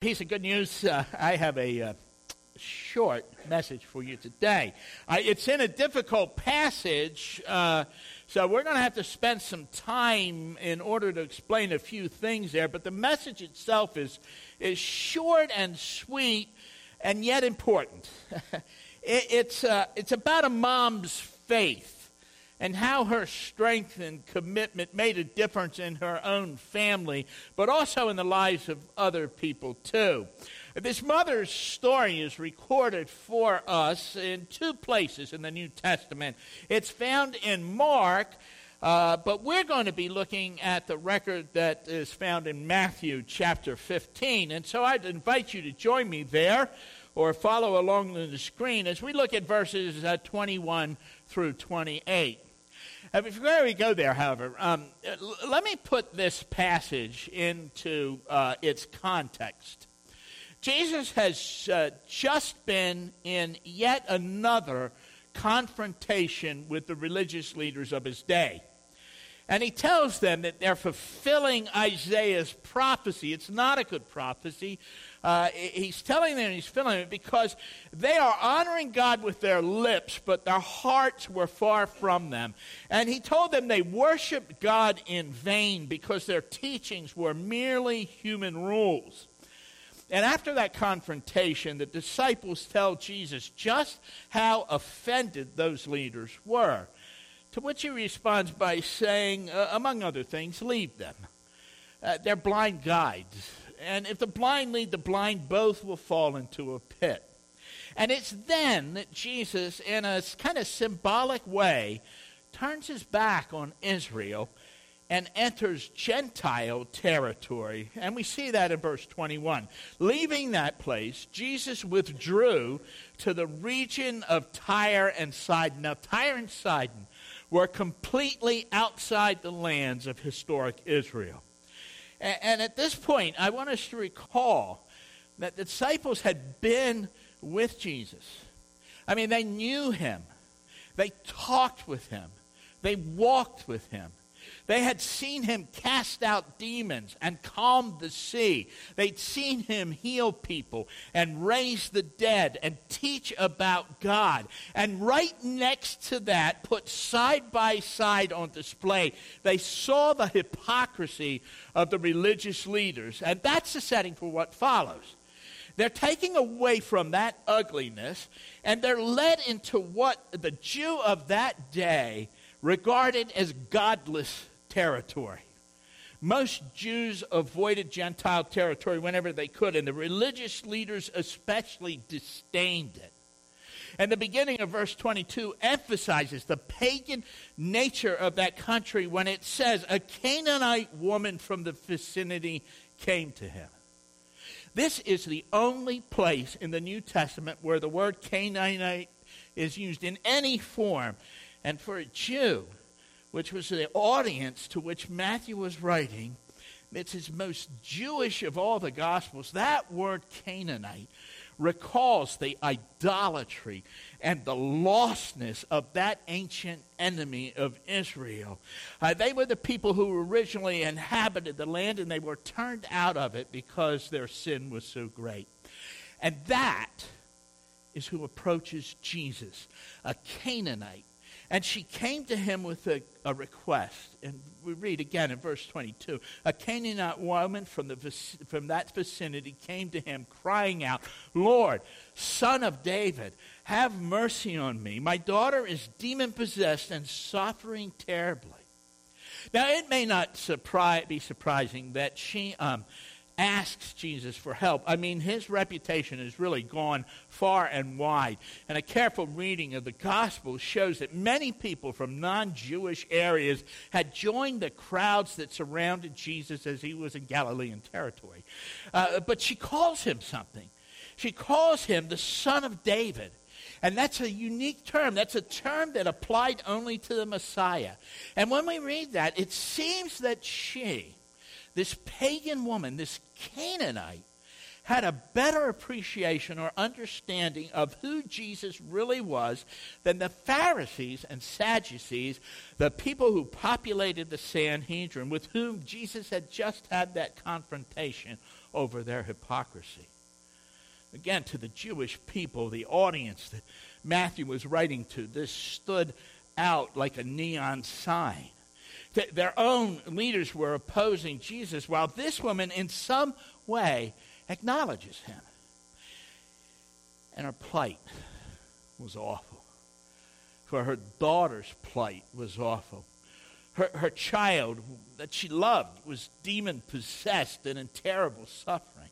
Piece of good news. Uh, I have a uh, short message for you today. Uh, it's in a difficult passage, uh, so we're going to have to spend some time in order to explain a few things there. But the message itself is, is short and sweet and yet important. it, it's, uh, it's about a mom's faith and how her strength and commitment made a difference in her own family, but also in the lives of other people too. This mother's story is recorded for us in two places in the New Testament. It's found in Mark, uh, but we're going to be looking at the record that is found in Matthew chapter 15. And so I'd invite you to join me there or follow along on the screen as we look at verses uh, 21 through 28. Before we go there, however, um, let me put this passage into uh, its context. Jesus has uh, just been in yet another confrontation with the religious leaders of his day. And he tells them that they're fulfilling Isaiah's prophecy. It's not a good prophecy. Uh, he's telling them he's filling it because they are honoring God with their lips, but their hearts were far from them. And he told them they worshiped God in vain because their teachings were merely human rules. And after that confrontation, the disciples tell Jesus just how offended those leaders were. To which he responds by saying, uh, among other things, leave them. Uh, they're blind guides and if the blind lead the blind, both will fall into a pit. And it's then that Jesus, in a kind of symbolic way, turns his back on Israel and enters Gentile territory. And we see that in verse 21. Leaving that place, Jesus withdrew to the region of Tyre and Sidon. Now, Tyre and Sidon were completely outside the lands of historic Israel. And at this point, I want us to recall that the disciples had been with Jesus. I mean, they knew him, they talked with him, they walked with him. They had seen him cast out demons and calm the sea. They'd seen him heal people and raise the dead and teach about God. And right next to that, put side by side on display, they saw the hypocrisy of the religious leaders. And that's the setting for what follows. They're taking away from that ugliness and they're led into what the Jew of that day regarded as godless territory. Most Jews avoided Gentile territory whenever they could, and the religious leaders especially disdained it. And the beginning of verse 22 emphasizes the pagan nature of that country when it says, A Canaanite woman from the vicinity came to him. This is the only place in the New Testament where the word Canaanite is used in any form. And for a Jew, which was the audience to which Matthew was writing, it's his most Jewish of all the Gospels. That word Canaanite recalls the idolatry and the lostness of that ancient enemy of Israel. Uh, they were the people who originally inhabited the land and they were turned out of it because their sin was so great. And that is who approaches Jesus, a Canaanite and she came to him with a, a, request. And we read again in verse 22 A Canaanite woman from, the, from that vicinity came to him, crying out, Lord, son of David, have mercy on me. My daughter is demon possessed and suffering terribly. Now, it may not surprise, be surprising that she um, asks Jesus for help. I mean, his reputation has really gone far and wide. And a careful reading of the Gospel shows that many people from non Jewish areas had joined the crowds that surrounded Jesus as he was in Galilean territory. Uh, but she calls him something. She calls him the Son of David. And that's a unique term. That's a term that applied only to the Messiah. And when we read that, it seems that she, this pagan woman, this Canaanite, had a better appreciation or understanding of who Jesus really was than the Pharisees and Sadducees, the people who populated the Sanhedrin, with whom Jesus had just had that confrontation over their hypocrisy. Again, to the Jewish people, the audience that Matthew was writing to, this stood out like a neon sign. Their own leaders were opposing Jesus, while this woman, in some way, acknowledges him. And her plight was awful. For her daughter's plight was awful. Her, her child that she loved was demon possessed and in terrible suffering.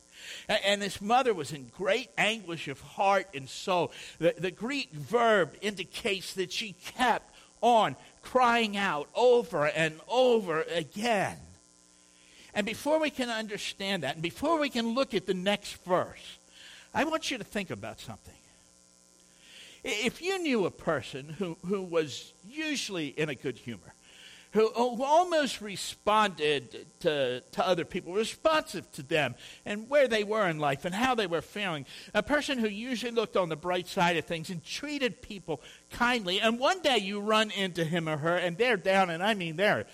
And, and this mother was in great anguish of heart and soul. The, the Greek verb indicates that she kept on crying out over and over again. And before we can understand that, and before we can look at the next verse, I want you to think about something. If you knew a person who, who was usually in a good humor, who, who almost responded to, to other people, responsive to them and where they were in life and how they were feeling. A person who usually looked on the bright side of things and treated people kindly. And one day you run into him or her and they're down, and I mean they're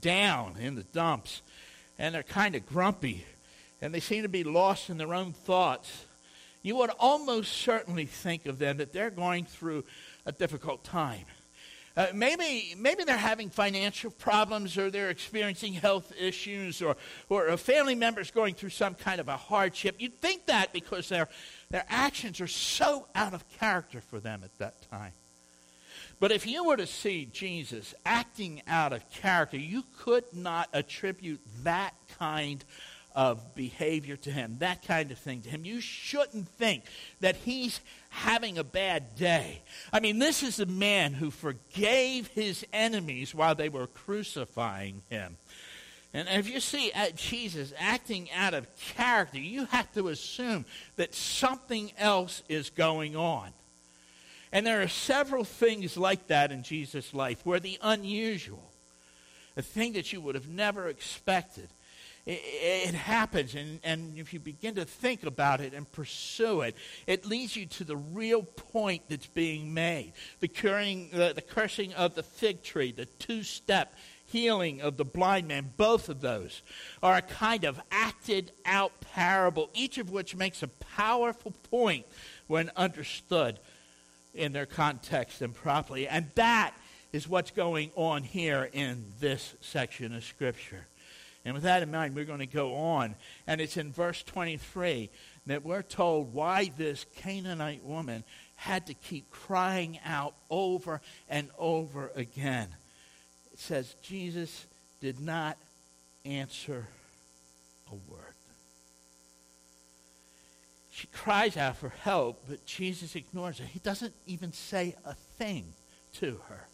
down in the dumps, and they're kind of grumpy, and they seem to be lost in their own thoughts. You would almost certainly think of them that they're going through a difficult time. Uh, maybe, maybe they're having financial problems or they're experiencing health issues or, or a family member's going through some kind of a hardship. You'd think that because their, their actions are so out of character for them at that time. But if you were to see Jesus acting out of character, you could not attribute that kind of behavior to him, that kind of thing to him. You shouldn't think that he's having a bad day. I mean, this is a man who forgave his enemies while they were crucifying him. And if you see uh, Jesus acting out of character, you have to assume that something else is going on. And there are several things like that in Jesus' life where the unusual, a thing that you would have never expected, it, it happens. And, and if you begin to think about it and pursue it, it leads you to the real point that's being made. The, curing, the, the cursing of the fig tree, the two step healing of the blind man, both of those are a kind of acted out parable, each of which makes a powerful point when understood in their context and properly. And that is what's going on here in this section of Scripture. And with that in mind, we're going to go on. And it's in verse 23 that we're told why this Canaanite woman had to keep crying out over and over again. It says, Jesus did not answer a word. She cries out for help, but Jesus ignores her. He doesn't even say a thing to her.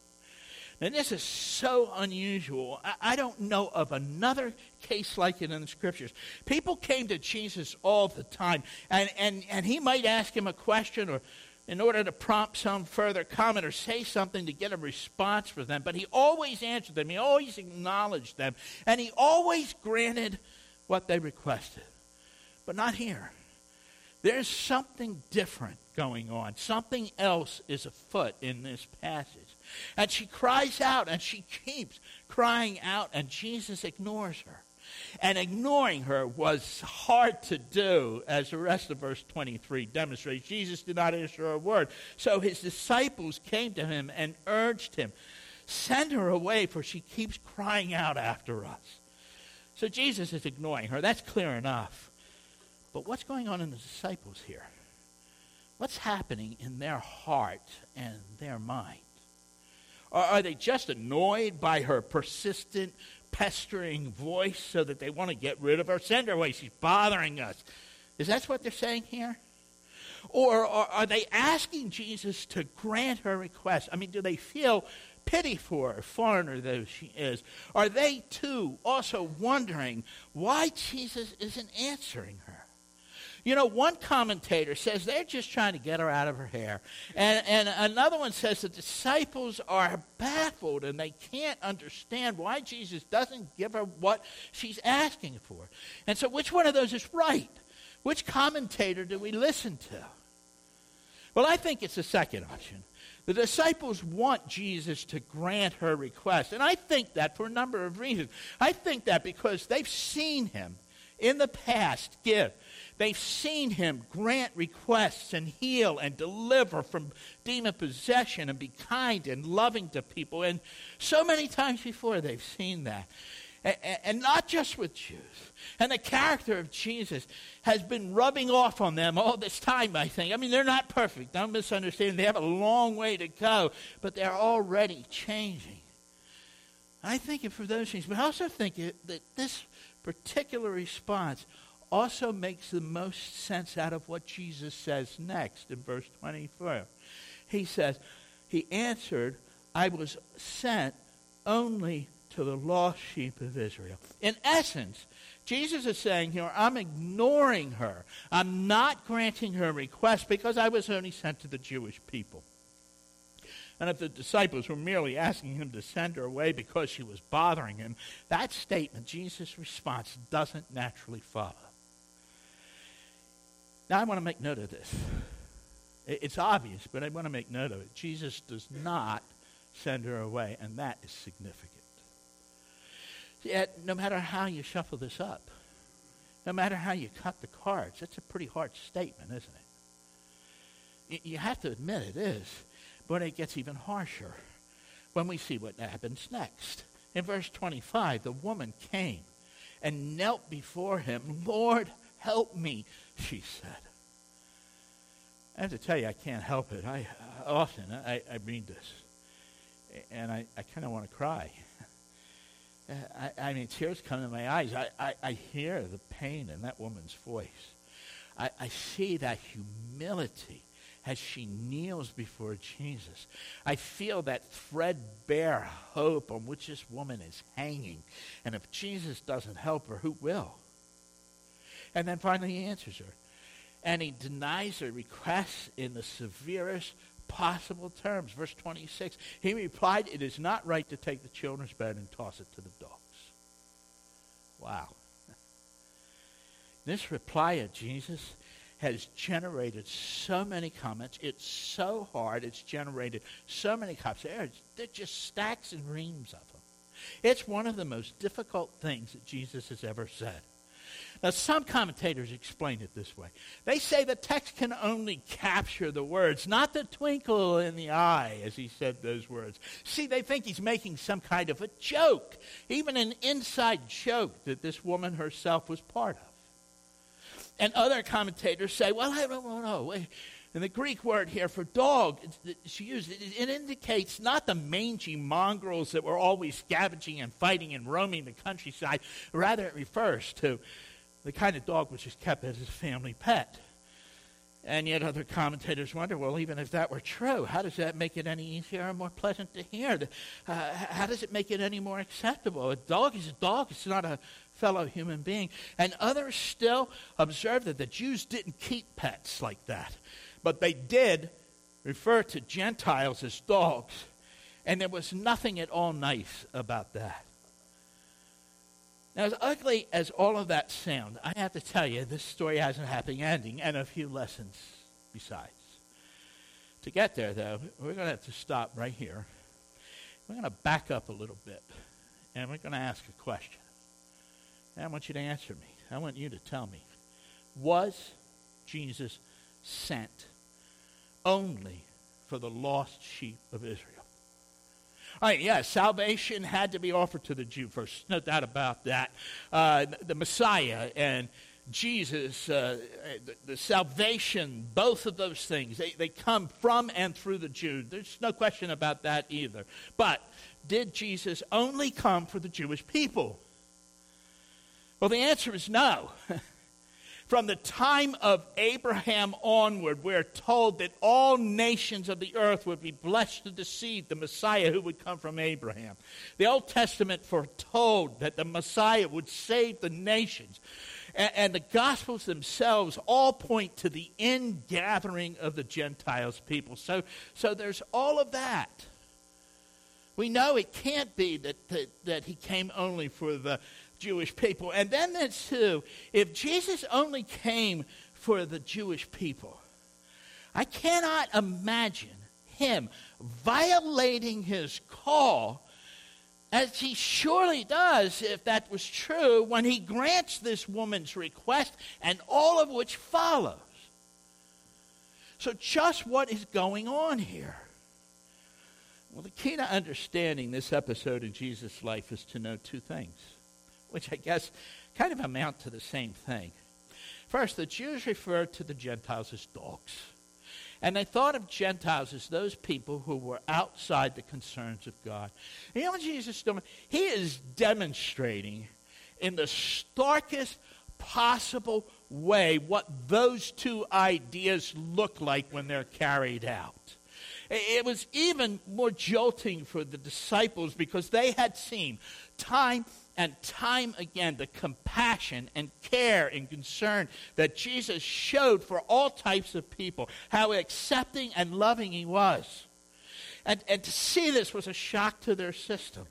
And this is so unusual. I, I, don't know of another case like it in the scriptures. People came to Jesus all the time, and, and, and he might ask him a question or in order to prompt some further comment or say something to get a response from them. But he always answered them, he always acknowledged them, and he always granted what they requested. But not here. There's something different going on. Something else is afoot in this passage. And she cries out and she keeps crying out, and Jesus ignores her. And ignoring her was hard to do, as the rest of verse 23 demonstrates. Jesus did not answer a word. So his disciples came to him and urged him, Send her away, for she keeps crying out after us. So Jesus is ignoring her. That's clear enough. But what's going on in the disciples here? What's happening in their heart and their mind? Are they just annoyed by her persistent, pestering voice so that they want to get rid of her? Send her away. She's bothering us. Is that what they're saying here? Or are they asking Jesus to grant her request? I mean, do they feel pity for her, foreigner though she is? Are they too also wondering why Jesus isn't answering her? You know, one commentator says they're just trying to get her out of her hair. And, and another one says the disciples are baffled and they can't understand why Jesus doesn't give her what she's asking for. And so, which one of those is right? Which commentator do we listen to? Well, I think it's the second option. The disciples want Jesus to grant her request. And I think that for a number of reasons. I think that because they've seen him in the past give. They've seen him grant requests and heal and deliver from demon possession and be kind and loving to people. And so many times before, they've seen that and not just with Jews. And the character of Jesus has been rubbing off on them all this time, I think. I mean, they're not perfect. Don't misunderstand. They have a long way to go, but they're already changing. I think it for those things, but I also think it, that this particular response also makes the most sense out of what Jesus says next in verse 24. He says, He answered, I was sent only to the lost sheep of Israel. In essence, Jesus is saying here, I'm ignoring her. I'm not granting her request because I was only sent to the Jewish people. And if the disciples were merely asking him to send her away because she was bothering him, that statement, Jesus' response, doesn't naturally follow. Now, I want to make note of this. It's obvious, but I want to make note of it. Jesus does not send her away, and that is significant. Yet, no matter how you shuffle this up, no matter how you cut the cards, that's a pretty hard statement, isn't it? You have to admit it is. But it gets even harsher when we see what happens next. In verse 25, the woman came and knelt before him. Lord, help me, she said. I have to tell you, I can't help it. I often I, I read this, and I, I kind of want to cry. I, I, mean, tears come to my eyes. I, I, I hear the pain in that woman's voice. I, I see that humility as she kneels before Jesus. I feel that threadbare hope on which this woman is hanging. And if Jesus doesn't help her, who will? And then finally he answers her. And he denies her request in the severest possible terms. Verse 26 He replied, It is not right to take the children's bread and toss it to the dogs. Wow. This reply of Jesus has generated so many comments. It's so hard. It's generated so many comments. There, are just stacks and reams of them. It's one of the most difficult things that Jesus has ever said. Now, some commentators explain it this way. They say the text can only capture the words, not the twinkle in the eye as he said those words. See, they think he's making some kind of a joke, even an inside joke that this woman herself was part of. And other commentators say, well, I don't know. And the Greek word here for dog, she used it, it indicates not the mangy mongrels that were always scavenging and fighting and roaming the countryside. Rather, it refers to the kind of dog which is kept as his family pet. And yet, other commentators wonder well, even if that were true, how does that make it any easier or more pleasant to hear? Uh, how does it make it any more acceptable? A dog is a dog, it's not a fellow human being. And others still observe that the Jews didn't keep pets like that, but they did refer to Gentiles as dogs. And there was nothing at all nice about that. Now, as ugly as all of that sounds, I have to tell you, this story has a happy ending and a few lessons besides. To get there, though, we're going to have to stop right here. We're going to back up a little bit, and we're going to ask a question. And I want you to answer me. I want you to tell me Was Jesus sent only for the lost sheep of Israel? Right, yeah, salvation had to be offered to the Jew first. No doubt about that. Uh, the Messiah and Jesus, uh, the, the, salvation, both of those things, they, they come from and through the Jew. There's no question about that either. But did Jesus only come for the Jewish people? Well, the answer is no. From the time of Abraham onward, we're told that all nations of the earth would be blessed to deceive the Messiah who would come from Abraham. The Old Testament foretold that the Messiah would save the nations. And, the Gospels themselves all point to the ingathering of the Gentiles people. So, so there's all of that. We know it can't be that, that, that he came only for the Jewish people. And then there's two. If Jesus only came for the Jewish people, I cannot imagine him violating his call as he surely does if that was true when he grants this woman's request and all of which follows. So, just what is going on here? Well, the key to understanding this episode in Jesus' life is to know two things, which I guess kind of amount to the same thing. First, the Jews referred to the Gentiles as dogs. And they thought of Gentiles as those people who were outside the concerns of God. And you know what Jesus is doing? He is demonstrating in the starkest possible way what those two ideas look like when they're carried out. It was even more jolting for the disciples because they had seen time and time again the compassion and care and concern that Jesus showed for all types of people, how accepting and loving he was. And, and to see this was a shock to their system.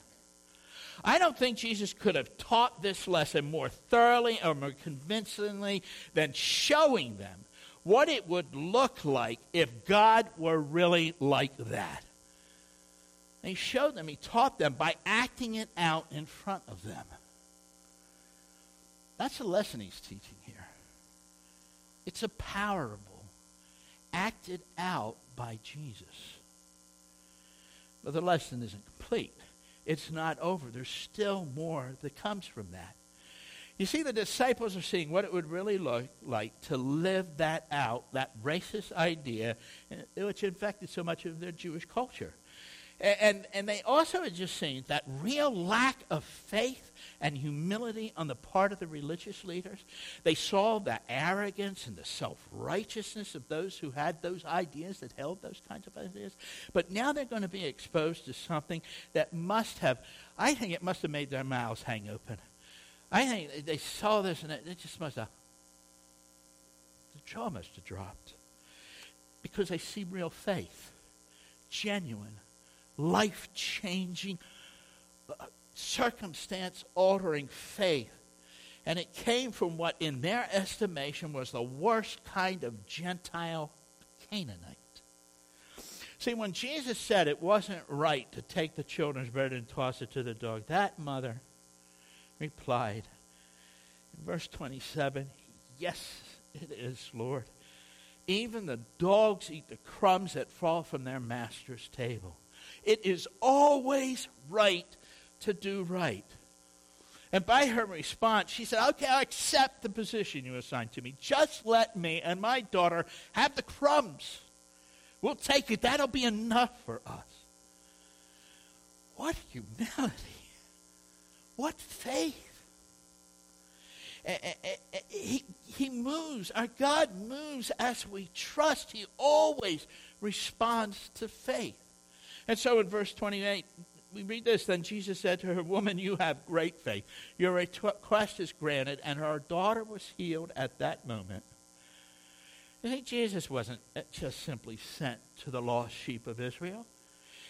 I don't think Jesus could have taught this lesson more thoroughly or more convincingly than showing them what it would look like if God were really like that. And he showed them, he taught them by acting it out in front of them. That's the lesson he's teaching here. It's a parable acted out by Jesus. But the lesson isn't complete. It's not over. There's still more that comes from that. You see, the disciples are seeing what it would really look like to live that out, that racist idea, which infected so much of their Jewish culture. And, and they also had just seen that real lack of faith and humility on the part of the religious leaders. They saw the arrogance and the self righteousness of those who had those ideas, that held those kinds of ideas. But now they're going to be exposed to something that must have, I think it must have made their mouths hang open. I think they saw this and it, it just must have, the jaw must have dropped. Because they see real faith, genuine, life changing, uh, circumstance altering faith. And it came from what, in their estimation, was the worst kind of Gentile Canaanite. See, when Jesus said it wasn't right to take the children's bread and toss it to the dog, that mother replied in verse 27 Yes, it is, Lord. Even the dogs eat the crumbs that fall from their master's table. It is always right to do right. And by her response, she said, Okay, I accept the position you assigned to me. Just let me and my daughter have the crumbs. We'll take it. That'll be enough for us. What humility. What faith. He, he moves. Our God moves as we trust. He always responds to faith. And so in verse 28, we read this. Then Jesus said to her, Woman, you have great faith. Your request is granted. And her daughter was healed at that moment. You see, Jesus wasn't just simply sent to the lost sheep of Israel.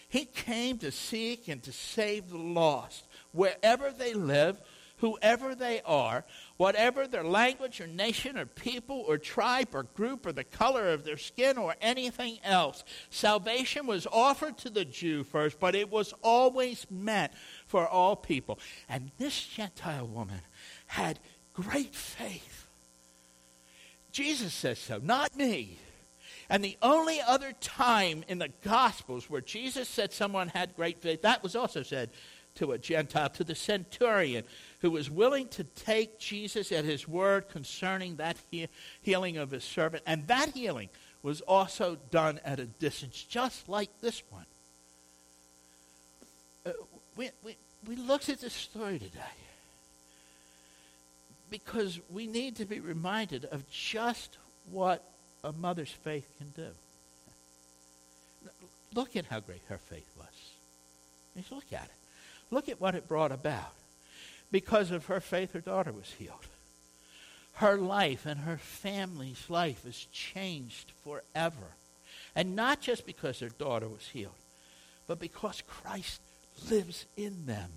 He came to seek and to save the lost wherever they live, whoever they are, whatever their language or nation or people or tribe or group or the color of their skin or anything else. Salvation was offered to the Jew first, but it was always meant for all people. And this Gentile woman had great faith. Jesus says so, not me. And the only other time in the Gospels where Jesus said someone had great faith, that was also said to a Gentile, to the centurion who was willing to take Jesus at his word concerning that he- healing of his servant. And that healing was also done at a distance, just like this one. Uh, we, we, we looked at this story today because we need to be reminded of just what a mother's faith can do. Look at how great her faith was. Just look at it. Look at what it brought about. Because of her faith, her daughter was healed. Her life and her family's life is changed forever. And not just because their daughter was healed, but because Christ lives in them.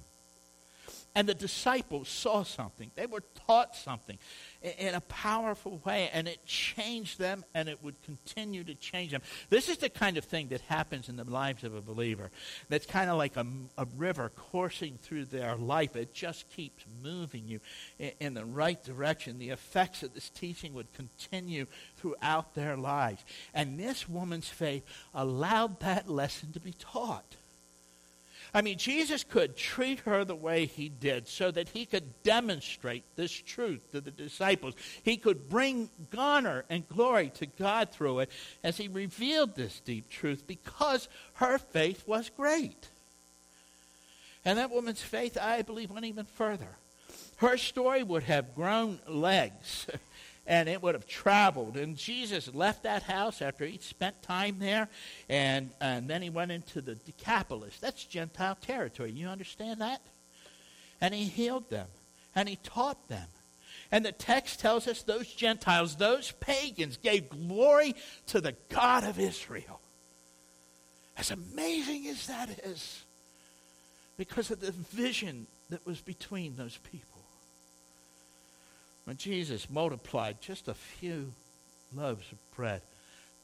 And the disciples saw something. They were taught something in a powerful way, and it changed them, and it would continue to change them. This is the kind of thing that happens in the lives of a believer. That's kind of like a, a river coursing through their life. It just keeps moving you in, in the right direction. The effects of this teaching would continue throughout their lives. And this woman's faith allowed that lesson to be taught. I mean, Jesus could treat her the way he did so that he could demonstrate this truth to the disciples. He could bring honor and glory to God through it as he revealed this deep truth because her faith was great. And that woman's faith, I believe, went even further. Her story would have grown legs and it would have traveled. And Jesus left that house after he'd spent time there, and, and then he went into the Decapolis. That's Gentile territory. You understand that? And he healed them, and he taught them. And the text tells us those Gentiles, those pagans, gave glory to the God of Israel. As amazing as that is, because of the vision that was between those people when Jesus multiplied just a few loaves of bread,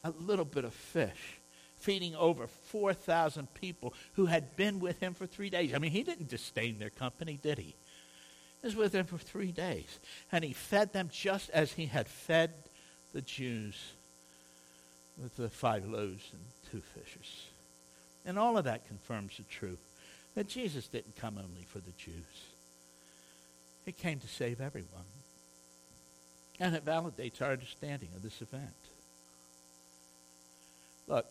a little bit of fish, feeding over 4,000 people who had been with him for three days. I mean, he didn't disdain their company, did he? He was with them for three days. And he fed them just as he had fed the Jews with the five loaves and two fishes. And all of that confirms the truth that Jesus didn't come only for the Jews. He came to save everyone. And it validates our understanding of this event. Look,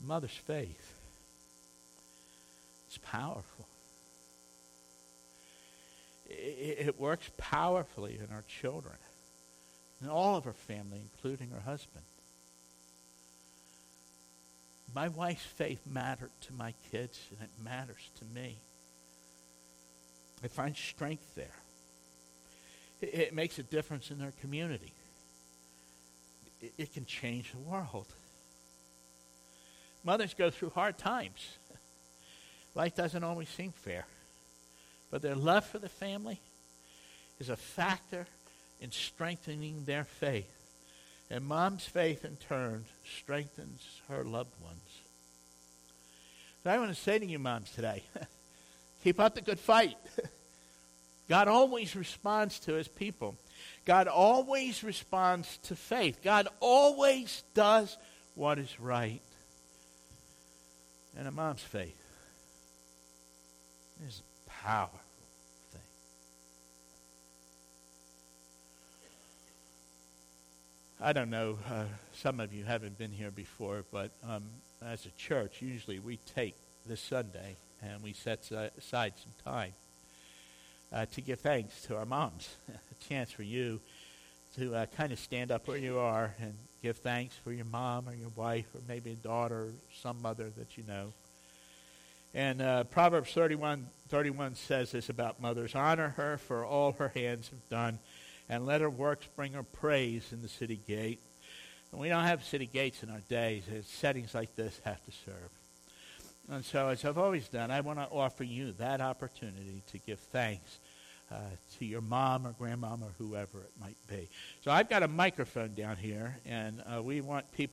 mother's faith is powerful. It, works powerfully in our children and all of our family, including her husband. My wife's faith mattered to my kids, and it matters to me. I find strength there it makes a difference in their community. It, can change the world. Mothers go through hard times. Life doesn't always seem fair. But their love for the family is a factor in strengthening their faith. And mom's faith, in turn, strengthens her loved ones. So I want to say to you, moms, today keep up the good fight. God always responds to his people. God always responds to faith. God always does what is right. And a mom's faith is a powerful thing. I don't know, uh, some of you haven't been here before, but um, as a church, usually we take this Sunday and we set aside some time uh, to give thanks to our moms. a chance for you to uh, kind of stand up where you are and give thanks for your mom or your wife or maybe a daughter or some mother that you know. And uh, Proverbs 31, 31 says this about mothers Honor her for all her hands have done, and let her works bring her praise in the city gate. And we don't have city gates in our days. and Settings like this have to serve. And so, as I've always done, I want to offer you that opportunity to give thanks uh, to your mom or grandmom or whoever it might be. So I've got a microphone down here, and uh, we want people.